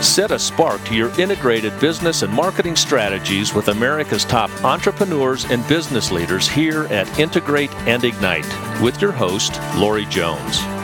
Set a spark to your integrated business and marketing strategies with America's top entrepreneurs and business leaders here at Integrate and Ignite with your host, Lori Jones.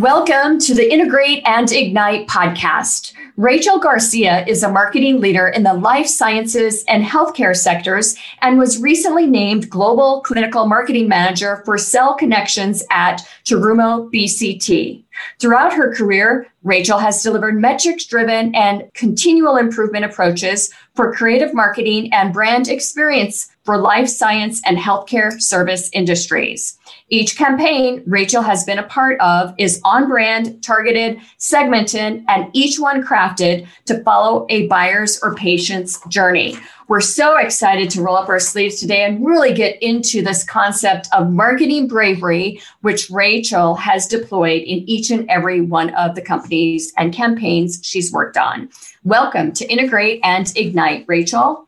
Welcome to the Integrate and Ignite podcast. Rachel Garcia is a marketing leader in the life sciences and healthcare sectors and was recently named Global Clinical Marketing Manager for Cell Collections at Terumo BCT. Throughout her career, Rachel has delivered metrics driven and continual improvement approaches for creative marketing and brand experience for life science and healthcare service industries. Each campaign Rachel has been a part of is on brand, targeted, segmented, and each one crafted to follow a buyer's or patient's journey. We're so excited to roll up our sleeves today and really get into this concept of marketing bravery, which Rachel has deployed in each and every one of the companies and campaigns she's worked on. Welcome to Integrate and Ignite, Rachel.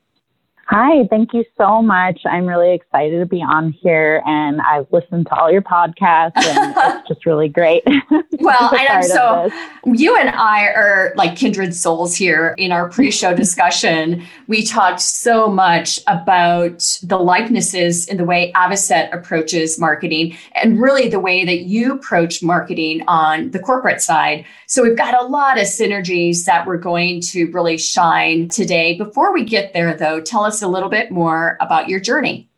Hi, thank you so much. I'm really excited to be on here and I've listened to all your podcasts and it's just really great. well, and I'm so you and I are like kindred souls here in our pre-show discussion. we talked so much about the likenesses in the way Avocet approaches marketing and really the way that you approach marketing on the corporate side. So we've got a lot of synergies that we're going to really shine today. Before we get there though, tell us a little bit more about your journey.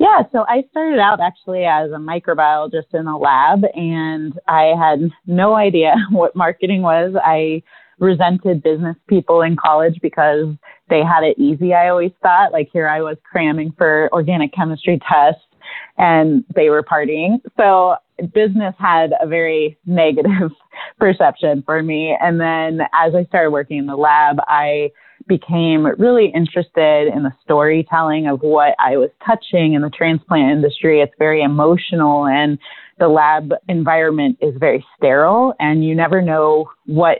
Yeah, so I started out actually as a microbiologist in a lab, and I had no idea what marketing was. I resented business people in college because they had it easy, I always thought. Like, here I was cramming for organic chemistry tests, and they were partying. So, business had a very negative perception for me. And then as I started working in the lab, I became really interested in the storytelling of what I was touching in the transplant industry. It's very emotional and the lab environment is very sterile and you never know what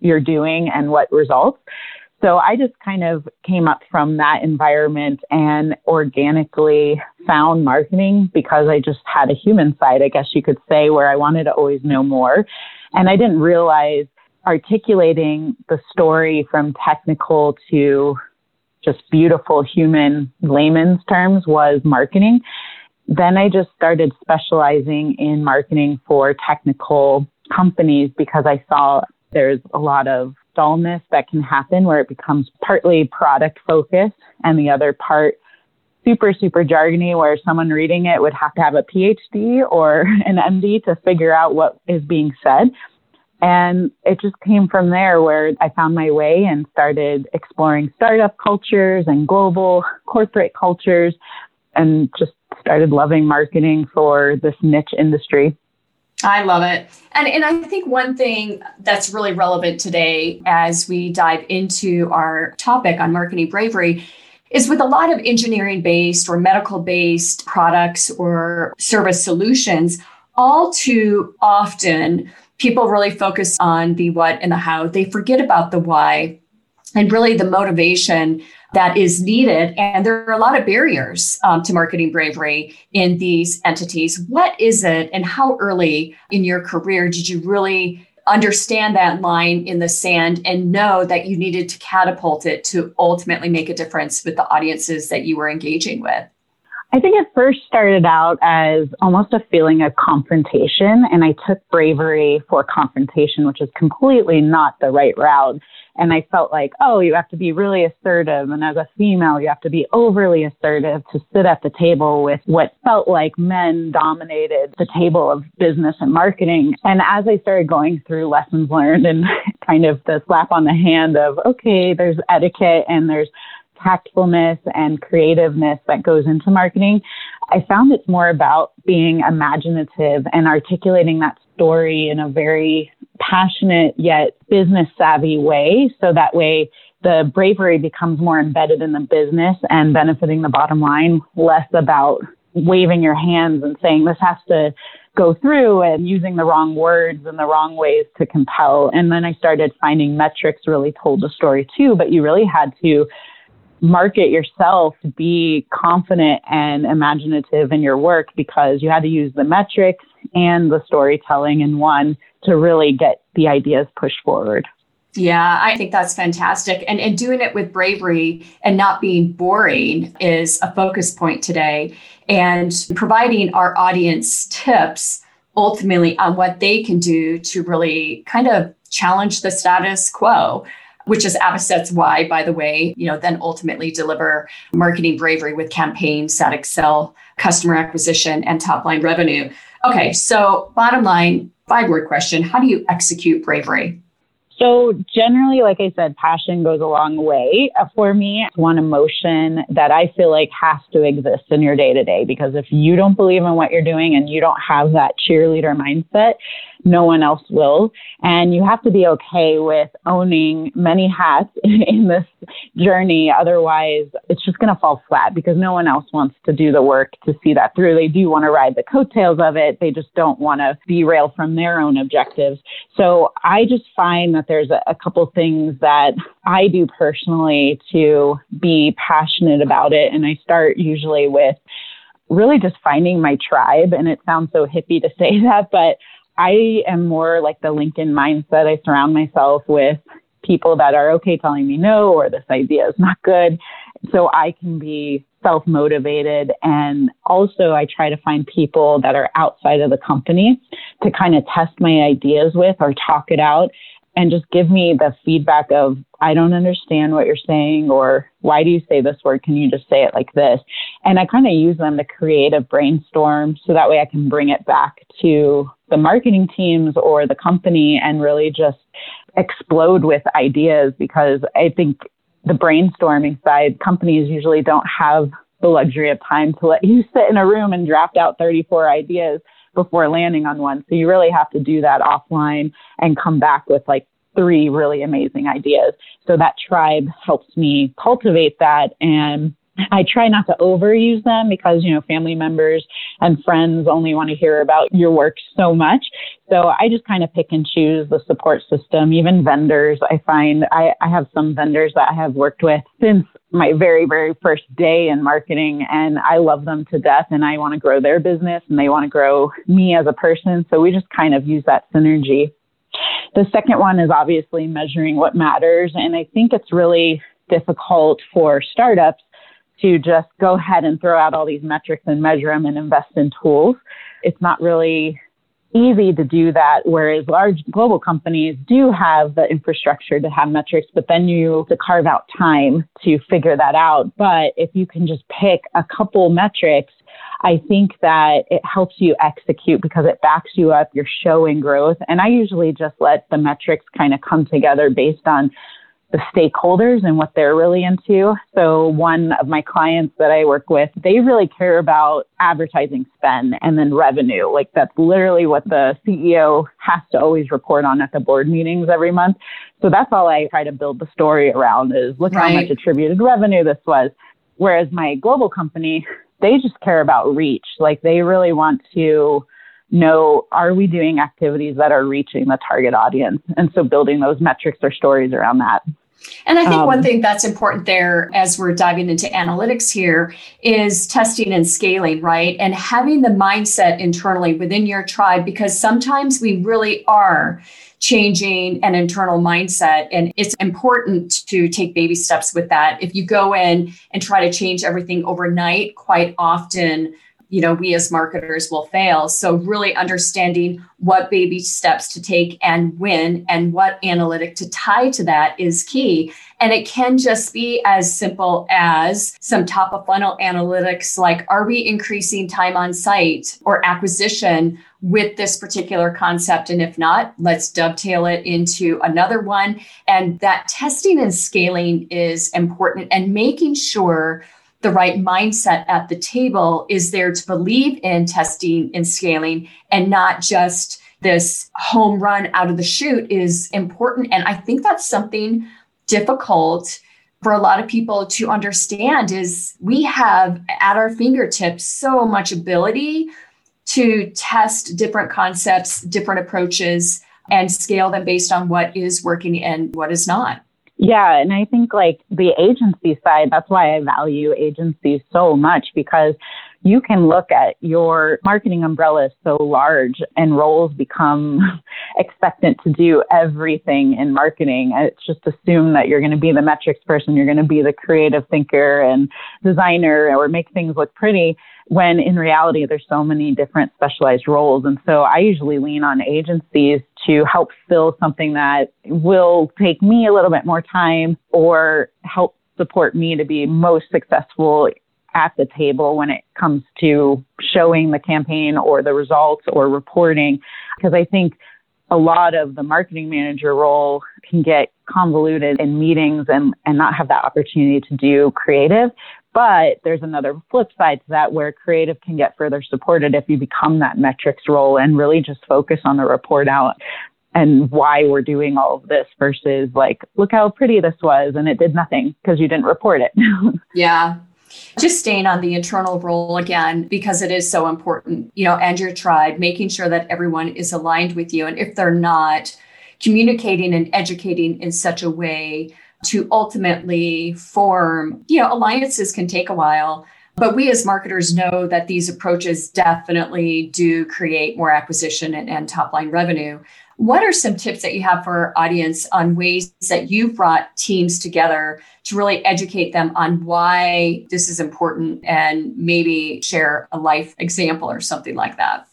you're doing and what results. So I just kind of came up from that environment and organically found marketing because I just had a human side, I guess you could say, where I wanted to always know more. And I didn't realize articulating the story from technical to just beautiful human layman's terms was marketing. Then I just started specializing in marketing for technical companies because I saw there's a lot of dullness that can happen where it becomes partly product focused and the other part super, super jargony where someone reading it would have to have a PhD or an MD to figure out what is being said. And it just came from there where I found my way and started exploring startup cultures and global corporate cultures and just started loving marketing for this niche industry. I love it. And, and I think one thing that's really relevant today as we dive into our topic on marketing bravery is with a lot of engineering based or medical based products or service solutions, all too often people really focus on the what and the how. They forget about the why and really the motivation that is needed. And there are a lot of barriers um, to marketing bravery in these entities. What is it, and how early in your career did you really understand that line in the sand and know that you needed to catapult it to ultimately make a difference with the audiences that you were engaging with? I think it first started out as almost a feeling of confrontation, and I took bravery for confrontation, which is completely not the right route. And I felt like, oh, you have to be really assertive. And as a female, you have to be overly assertive to sit at the table with what felt like men dominated the table of business and marketing. And as I started going through lessons learned and kind of the slap on the hand of, okay, there's etiquette and there's tactfulness and creativeness that goes into marketing, I found it's more about being imaginative and articulating that story in a very passionate yet business savvy way. So that way the bravery becomes more embedded in the business and benefiting the bottom line, less about waving your hands and saying this has to go through and using the wrong words and the wrong ways to compel. And then I started finding metrics really told the story too, but you really had to market yourself be confident and imaginative in your work because you had to use the metrics and the storytelling in one to really get the ideas pushed forward. Yeah, I think that's fantastic. And, and doing it with bravery and not being boring is a focus point today. And providing our audience tips ultimately on what they can do to really kind of challenge the status quo which is Avocet's why, by the way, you know, then ultimately deliver marketing bravery with campaigns that excel customer acquisition and top line revenue. Okay, so bottom line, five word question How do you execute bravery? So, generally, like I said, passion goes a long way. Uh, for me, it's one emotion that I feel like has to exist in your day to day because if you don't believe in what you're doing and you don't have that cheerleader mindset, no one else will. And you have to be okay with owning many hats in this journey. Otherwise, it's just going to fall flat because no one else wants to do the work to see that through. They do want to ride the coattails of it. They just don't want to derail from their own objectives. So I just find that there's a, a couple things that I do personally to be passionate about it. And I start usually with really just finding my tribe. And it sounds so hippie to say that, but I am more like the Lincoln mindset. I surround myself with people that are okay telling me no or this idea is not good. So I can be self motivated. And also, I try to find people that are outside of the company to kind of test my ideas with or talk it out and just give me the feedback of, I don't understand what you're saying, or why do you say this word? Can you just say it like this? And I kind of use them to create a brainstorm so that way I can bring it back to the marketing teams or the company and really just explode with ideas because I think the brainstorming side, companies usually don't have the luxury of time to let you sit in a room and draft out 34 ideas before landing on one. So you really have to do that offline and come back with like three really amazing ideas. So that tribe helps me cultivate that and I try not to overuse them because, you know, family members and friends only want to hear about your work so much. So I just kind of pick and choose the support system, even vendors. I find I, I have some vendors that I have worked with since my very, very first day in marketing and I love them to death and I want to grow their business and they want to grow me as a person. So we just kind of use that synergy. The second one is obviously measuring what matters. And I think it's really difficult for startups to just go ahead and throw out all these metrics and measure them and invest in tools. It's not really easy to do that, whereas large global companies do have the infrastructure to have metrics, but then you have to carve out time to figure that out. But if you can just pick a couple metrics, I think that it helps you execute because it backs you up, you're showing growth. And I usually just let the metrics kind of come together based on the stakeholders and what they're really into. So one of my clients that I work with, they really care about advertising spend and then revenue. Like that's literally what the CEO has to always report on at the board meetings every month. So that's all I try to build the story around is look right. how much attributed revenue this was. Whereas my global company, they just care about reach. Like they really want to know are we doing activities that are reaching the target audience? And so building those metrics or stories around that. And I think um, one thing that's important there as we're diving into analytics here is testing and scaling, right? And having the mindset internally within your tribe, because sometimes we really are changing an internal mindset. And it's important to take baby steps with that. If you go in and try to change everything overnight, quite often you know we as marketers will fail. So really understanding what baby steps to take and when and what analytic to tie to that is key. And it can just be as simple as some top of funnel analytics like are we increasing time on site or acquisition with this particular concept? And if not let's dovetail it into another one. And that testing and scaling is important and making sure the right mindset at the table is there to believe in testing and scaling and not just this home run out of the chute is important. And I think that's something difficult for a lot of people to understand is we have at our fingertips so much ability to test different concepts, different approaches, and scale them based on what is working and what is not. Yeah, and I think like the agency side, that's why I value agencies so much because you can look at your marketing umbrella is so large and roles become expectant to do everything in marketing. It's just assumed that you're going to be the metrics person, you're going to be the creative thinker and designer or make things look pretty when in reality there's so many different specialized roles. And so I usually lean on agencies to help fill something that will take me a little bit more time or help support me to be most successful at the table when it comes to showing the campaign or the results or reporting. Because I think a lot of the marketing manager role can get convoluted in meetings and, and not have that opportunity to do creative. But there's another flip side to that where creative can get further supported if you become that metrics role and really just focus on the report out and why we're doing all of this versus like, look how pretty this was and it did nothing because you didn't report it. yeah. Just staying on the internal role again, because it is so important, you know, and your tribe, making sure that everyone is aligned with you. And if they're not, communicating and educating in such a way to ultimately form, you know, alliances can take a while. But we as marketers know that these approaches definitely do create more acquisition and, and top line revenue. What are some tips that you have for our audience on ways that you've brought teams together to really educate them on why this is important and maybe share a life example or something like that?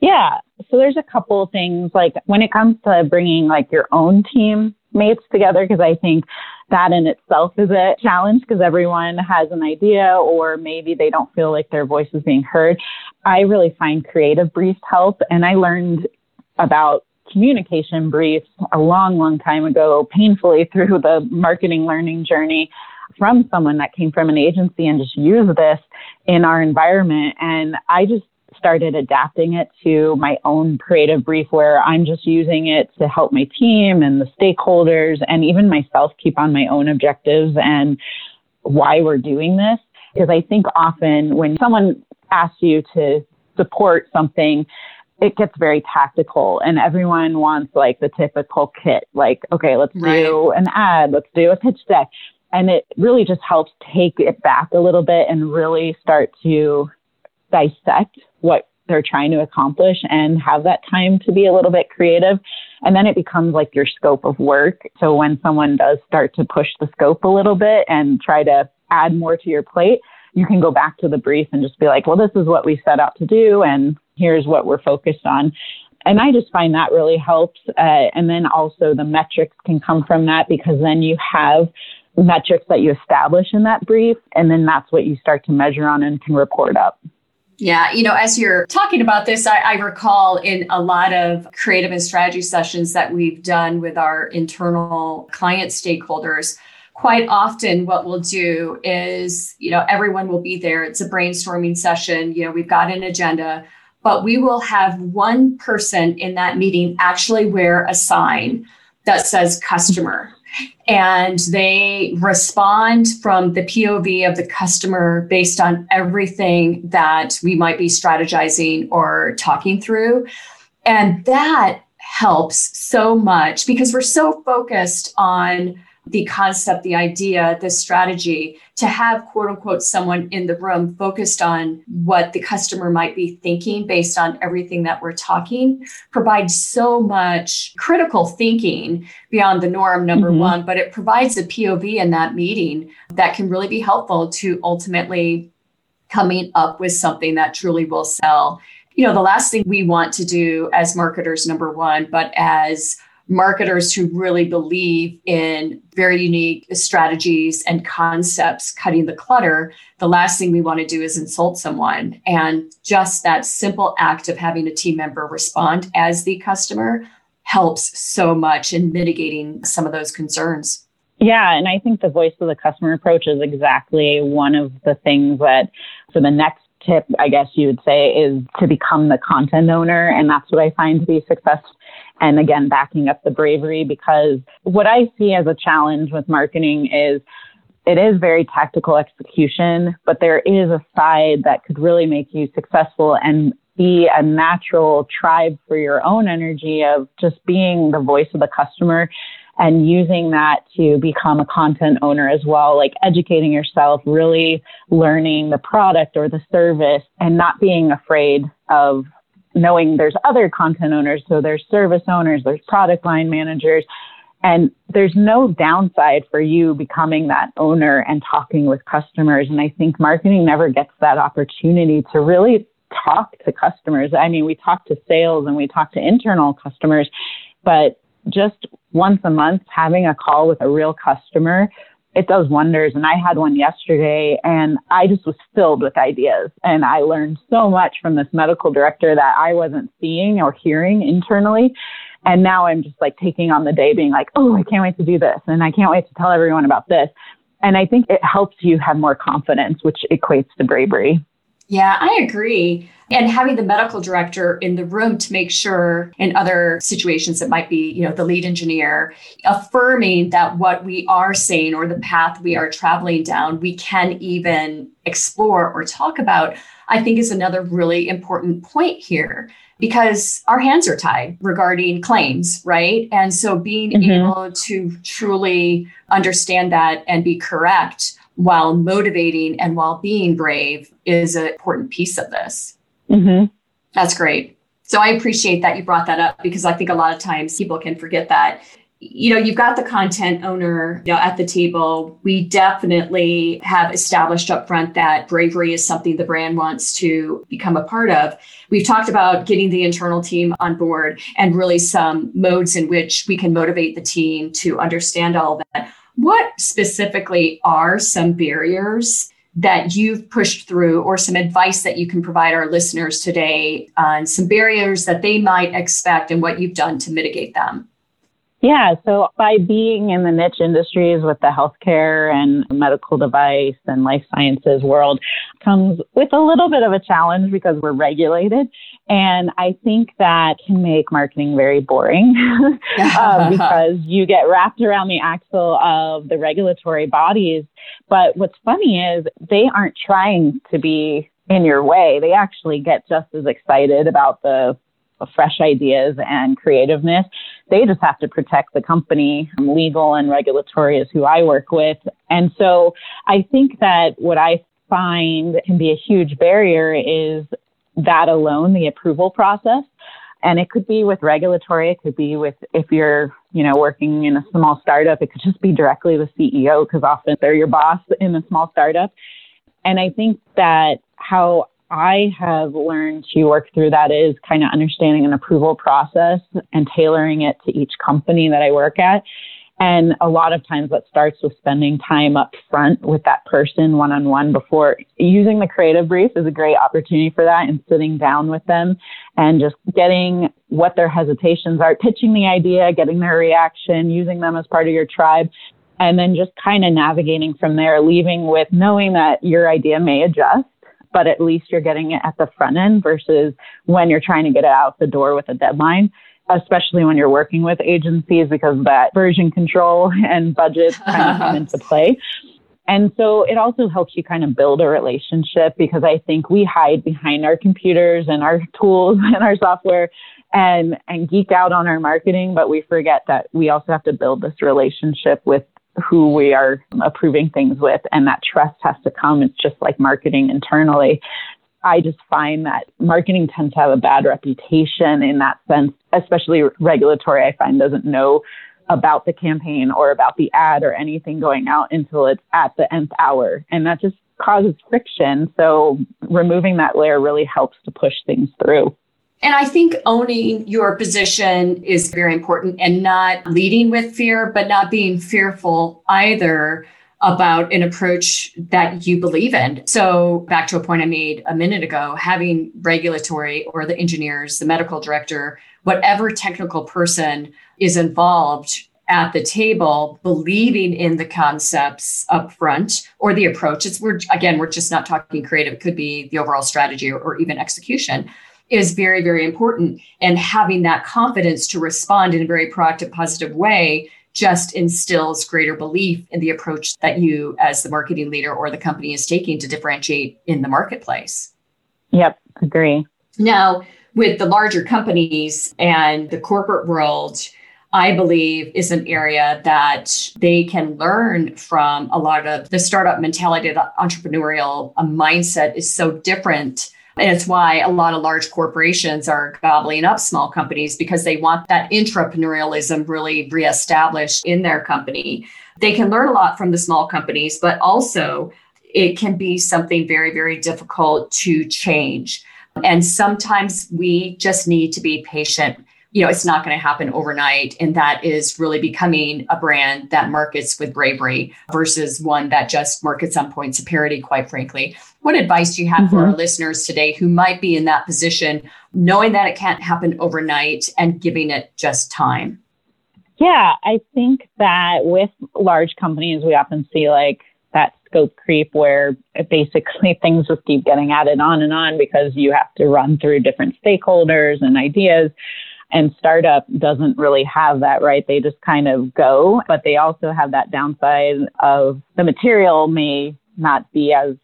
Yeah. So there's a couple things like when it comes to bringing like your own team mates together, because I think that in itself is a challenge because everyone has an idea or maybe they don't feel like their voice is being heard. I really find creative briefs help. And I learned about communication briefs a long, long time ago, painfully through the marketing learning journey from someone that came from an agency and just used this in our environment. And I just started adapting it to my own creative brief where I'm just using it to help my team and the stakeholders and even myself keep on my own objectives and why we're doing this. Because I think often when someone asks you to support something, it gets very tactical and everyone wants like the typical kit like okay let's right. do an ad let's do a pitch deck. And it really just helps take it back a little bit and really start to dissect what they're trying to accomplish and have that time to be a little bit creative. And then it becomes like your scope of work. So when someone does start to push the scope a little bit and try to add more to your plate you can go back to the brief and just be like well this is what we set out to do and here's what we're focused on. And I just find that really helps. Uh, and then also the metrics can come from that because then you have metrics that you establish in that brief. And then that's what you start to measure on and can report up. Yeah, you know, as you're talking about this, I, I, recall in a lot of creative and strategy sessions that we've done with our internal client stakeholders. Quite often, what we'll do is, you know, everyone will be there. It's a brainstorming session. You know, we've got an agenda but we will have one person in that meeting actually wear a sign that says customer. And they respond from the POV of the customer based on everything that we might be strategizing or talking through. And that helps so much because we're so focused on the concept, the idea, the strategy to have quote unquote someone in the room focused on what the customer might be thinking based on everything that we're talking provides so much critical thinking beyond the norm, number mm-hmm. one, but it provides a POV in that meeting that can really be helpful to ultimately coming up with something that truly will sell. You know, the last thing we want to do as marketers, number one, but as marketers who really believe in very unique strategies and concepts cutting the clutter, the last thing we want to do is insult someone. And just that simple act of having a team member respond as the customer helps so much in mitigating some of those concerns. Yeah, and I think the voice of the customer approach is exactly one of the things that, so the next tip, I guess you would say, is to become the content owner. And that's what I find to be successful and again, backing up the bravery because what I see as a challenge with marketing is it is very tactical execution, but there is a side that could really make you successful and be a natural tribe for your own energy of just being the voice of the customer and using that to become a content owner as well, like educating yourself, really learning the product or the service and not being afraid of knowing there's other content owners. So there's service owners, there's product line managers, and there's no downside for you becoming that owner and talking with customers. And I think marketing never gets that opportunity to really talk to customers. I mean, we talk to sales and we talk to internal customers, but just once a month having a call with a real customer, it does wonders. And I had one yesterday and I just was filled with ideas and I learned so much from this medical director that I wasn't seeing or hearing internally. And now I'm just like taking on the day being like, oh, I can't wait to do this. And I can't wait to tell everyone about this. And I think it helps you have more confidence, which equates to bravery. Yeah, I agree. And having the medical director in the room to make sure in other situations it might be, you know, the lead engineer, affirming that what we are saying or the path we are traveling down, we can even explore or talk about, I think is another really important point here because our hands are tied regarding claims, right? And so being mm-hmm. able to truly understand that and be correct while motivating and while being brave is an important piece of this. Mm-hmm. That's great. So I appreciate that you brought that up because I think a lot of times people can forget that. You know, you've got the content owner you know, at the table. We definitely have established up front that bravery is something the brand wants to become a part of. We've talked about getting the internal team on board and really some modes in which we can motivate the team to understand all that. What specifically are some barriers that you've pushed through, or some advice that you can provide our listeners today on some barriers that they might expect and what you've done to mitigate them? Yeah, so by being in the niche industries with the healthcare and medical device and life sciences world comes with a little bit of a challenge because we're regulated. And I think that can make marketing very boring uh, because you get wrapped around the axle of the regulatory bodies. But what's funny is they aren't trying to be in your way. They actually get just as excited about the fresh ideas and creativeness. They just have to protect the company. Legal and regulatory is who I work with. And so I think that what I find can be a huge barrier is that alone, the approval process. And it could be with regulatory, it could be with if you're, you know, working in a small startup, it could just be directly the CEO because often they're your boss in a small startup. And I think that how I have learned to work through that is kind of understanding an approval process and tailoring it to each company that I work at. And a lot of times that starts with spending time up front with that person one on one before using the creative brief is a great opportunity for that and sitting down with them and just getting what their hesitations are, pitching the idea, getting their reaction, using them as part of your tribe. And then just kind of navigating from there, leaving with knowing that your idea may adjust but at least you're getting it at the front end versus when you're trying to get it out the door with a deadline, especially when you're working with agencies because that version control and budget kind of come into play. And so it also helps you kind of build a relationship because I think we hide behind our computers and our tools and our software and and geek out on our marketing, but we forget that we also have to build this relationship with who we are approving things with, and that trust has to come. It's just like marketing internally. I just find that marketing tends to have a bad reputation in that sense, especially regulatory. I find doesn't know about the campaign or about the ad or anything going out until it's at the nth hour. And that just causes friction. So removing that layer really helps to push things through. And I think owning your position is very important and not leading with fear, but not being fearful either about an approach that you believe in. So, back to a point I made a minute ago, having regulatory or the engineers, the medical director, whatever technical person is involved at the table, believing in the concepts up front or the approach. It's we're again, we're just not talking creative. It could be the overall strategy or, or even execution is very, very important. And having that confidence to respond in a very proactive, positive way just instills greater belief in the approach that you, as the marketing leader or the company, is taking to differentiate in the marketplace. Yep, agree. Now, with the larger companies and the corporate world, I believe is an area that they can learn from a lot of the startup mentality, the entrepreneurial mindset is so different. And it's why a lot of large corporations are gobbling up small companies because they want that entrepreneurialism really reestablished in their company. They can learn a lot from the small companies, but also it can be something very, very difficult to change. And sometimes we just need to be patient you know, it's not going to happen overnight. And that is really becoming a brand that markets with bravery versus one that just markets on points of parity, quite frankly. What advice do you have mm-hmm. for our listeners today who might be in that position, knowing that it can't happen overnight and giving it just time? Yeah, I think that with large companies, we often see like that scope creep where basically things just keep getting added on and on because you have to run through different stakeholders and ideas. And startup doesn't really have that, right? They just kind of go, but they also have that downside of the material may not be as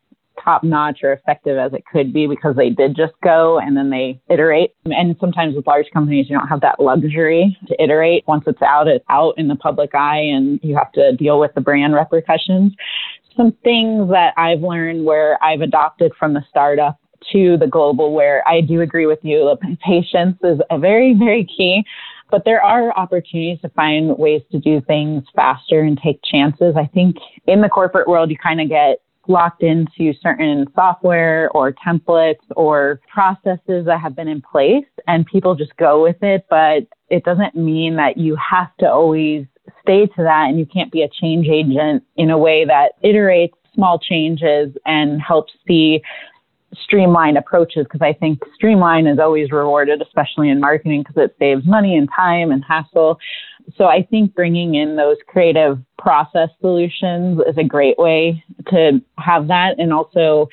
top notch or effective as it could be because they did just go and then they iterate. And sometimes with large companies, you don't have that luxury to iterate. Once it's out, it's out in the public eye and you have to deal with the brand repercussions. Some things that I've learned where I've adopted from the startup to the global where I do agree with you. Patience is a very, very key. But there are opportunities to find ways to do things faster and take chances. I think in the corporate world, you kind of get locked into certain software or templates or processes that have been in place and people just go with it. But it doesn't mean that you have to always stay to that and you can't be a change agent in a way that iterates small changes and helps see streamline approaches because I think streamline is always rewarded, especially in marketing because it saves money and time and hassle. So I think bringing in those creative process solutions is a great way to have that. And also,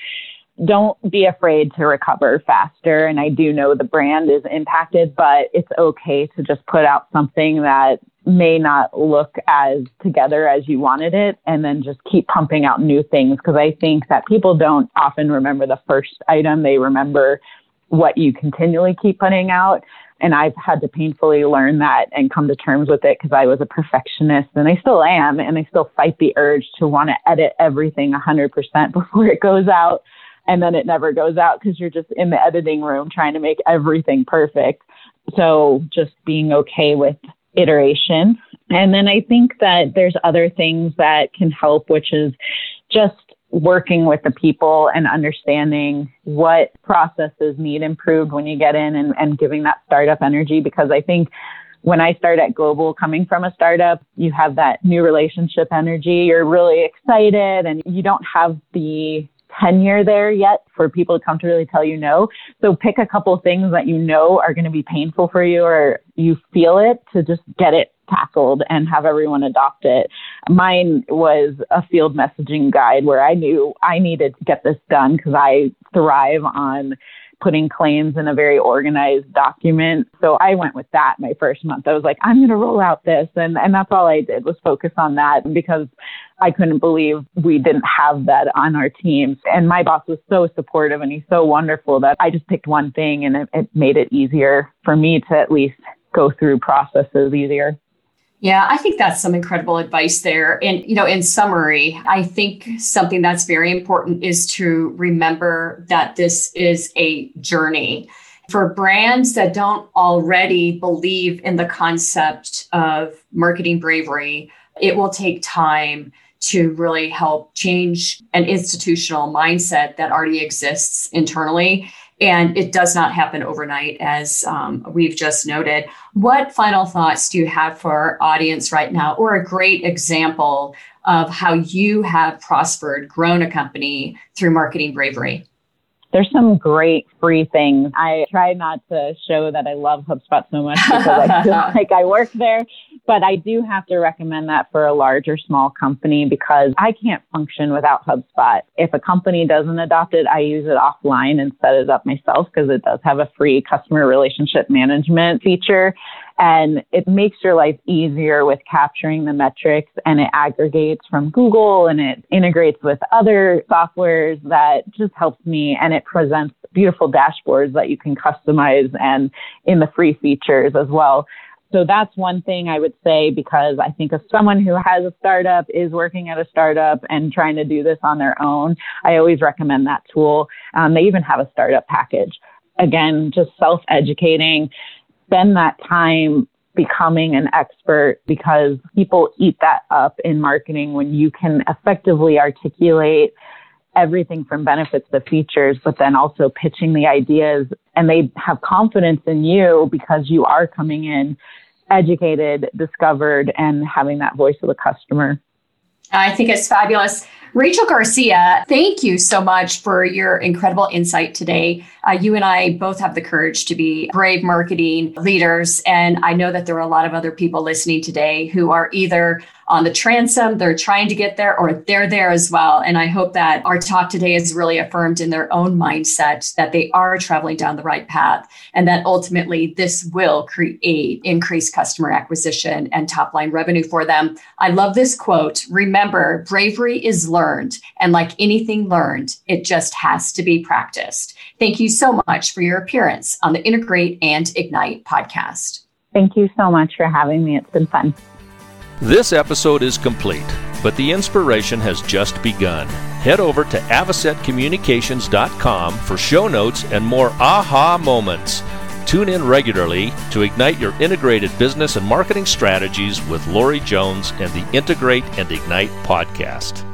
don't be afraid to recover faster. And I do know the brand is impacted, but it's okay to just put out something that may not look as together as you wanted it and then just keep pumping out new things because I think that people don't often remember the first item they remember what you continually keep putting out and I've had to painfully learn that and come to terms with it because I was a perfectionist and I still am and I still fight the urge to want to edit everything 100% before it goes out and then it never goes out because you're just in the editing room trying to make everything perfect so just being okay with iteration. And then I think that there's other things that can help, which is just working with the people and understanding what processes need improved when you get in and, and giving that startup energy. Because I think when I start at Global, coming from a startup, you have that new relationship energy. You're really excited and you don't have the tenure there yet for people to come to really tell you no. So pick a couple things that you know are going to be painful for you or you feel it to just get it tackled and have everyone adopt it. Mine was a field messaging guide where I knew I needed to get this done because I thrive on putting claims in a very organized document. So I went with that my first month. I was like, I'm going to roll out this. And, and that's all I did was focus on that because I couldn't believe we didn't have that on our teams. And my boss was so supportive and he's so wonderful that I just picked one thing and it, it made it easier for me to at least go through processes easier. Yeah, I think that's some incredible advice there. And, you know, in summary, I think something that's very important is to remember that this is a journey. For brands that don't already believe in the concept of marketing bravery, it will take time to really help change an institutional mindset that already exists internally and it does not happen overnight, as um, we've just noted. What final thoughts do you have for our audience right now, or a great example of how you have prospered, grown a company through marketing bravery? There's some great free things. I try not to show that I love HubSpot so much because I feel like I work there, but I do have to recommend that for a large or small company because I can't function without HubSpot. If a company doesn't adopt it, I use it offline and set it up myself because it does have a free customer relationship management feature and it makes your life easier with capturing the metrics and it aggregates from Google and it integrates with other softwares that just helps me and it presents beautiful dashboards that you can customize and in the free features as well. so that's one thing I would say because I think if someone who has a startup is working at a startup and trying to do this on their own, I always recommend that tool. Um, they even have a startup package. Again, just self educating, spend that time becoming an expert because people eat that up in marketing when you can effectively articulate everything from benefits to features, but then also pitching the ideas and they have confidence in you because you are coming in educated, discovered, and having that voice of the customer. I think it's fabulous. Rachel Garcia, thank you so much for your incredible insight today. Uh, you and I both have the courage to be brave marketing leaders. And I know that there are a lot of other people listening today who are either on the transom, they're trying to get there, or they're there as well. And I hope that our talk today has really affirmed in their own mindset that they are traveling down the right path and that ultimately this will create increased customer acquisition and top line revenue for them. I love this quote Remember, bravery is learned. And like anything learned, it just has to be practiced. Thank you so much for your appearance on the Integrate and Ignite podcast. Thank you so much for having me. It's been fun. This episode is complete, but the inspiration has just begun. Head over to avocetcommunications.com for show notes and more aha moments. Tune in regularly to ignite your integrated business and marketing strategies with Lori Jones and the Integrate and Ignite podcast.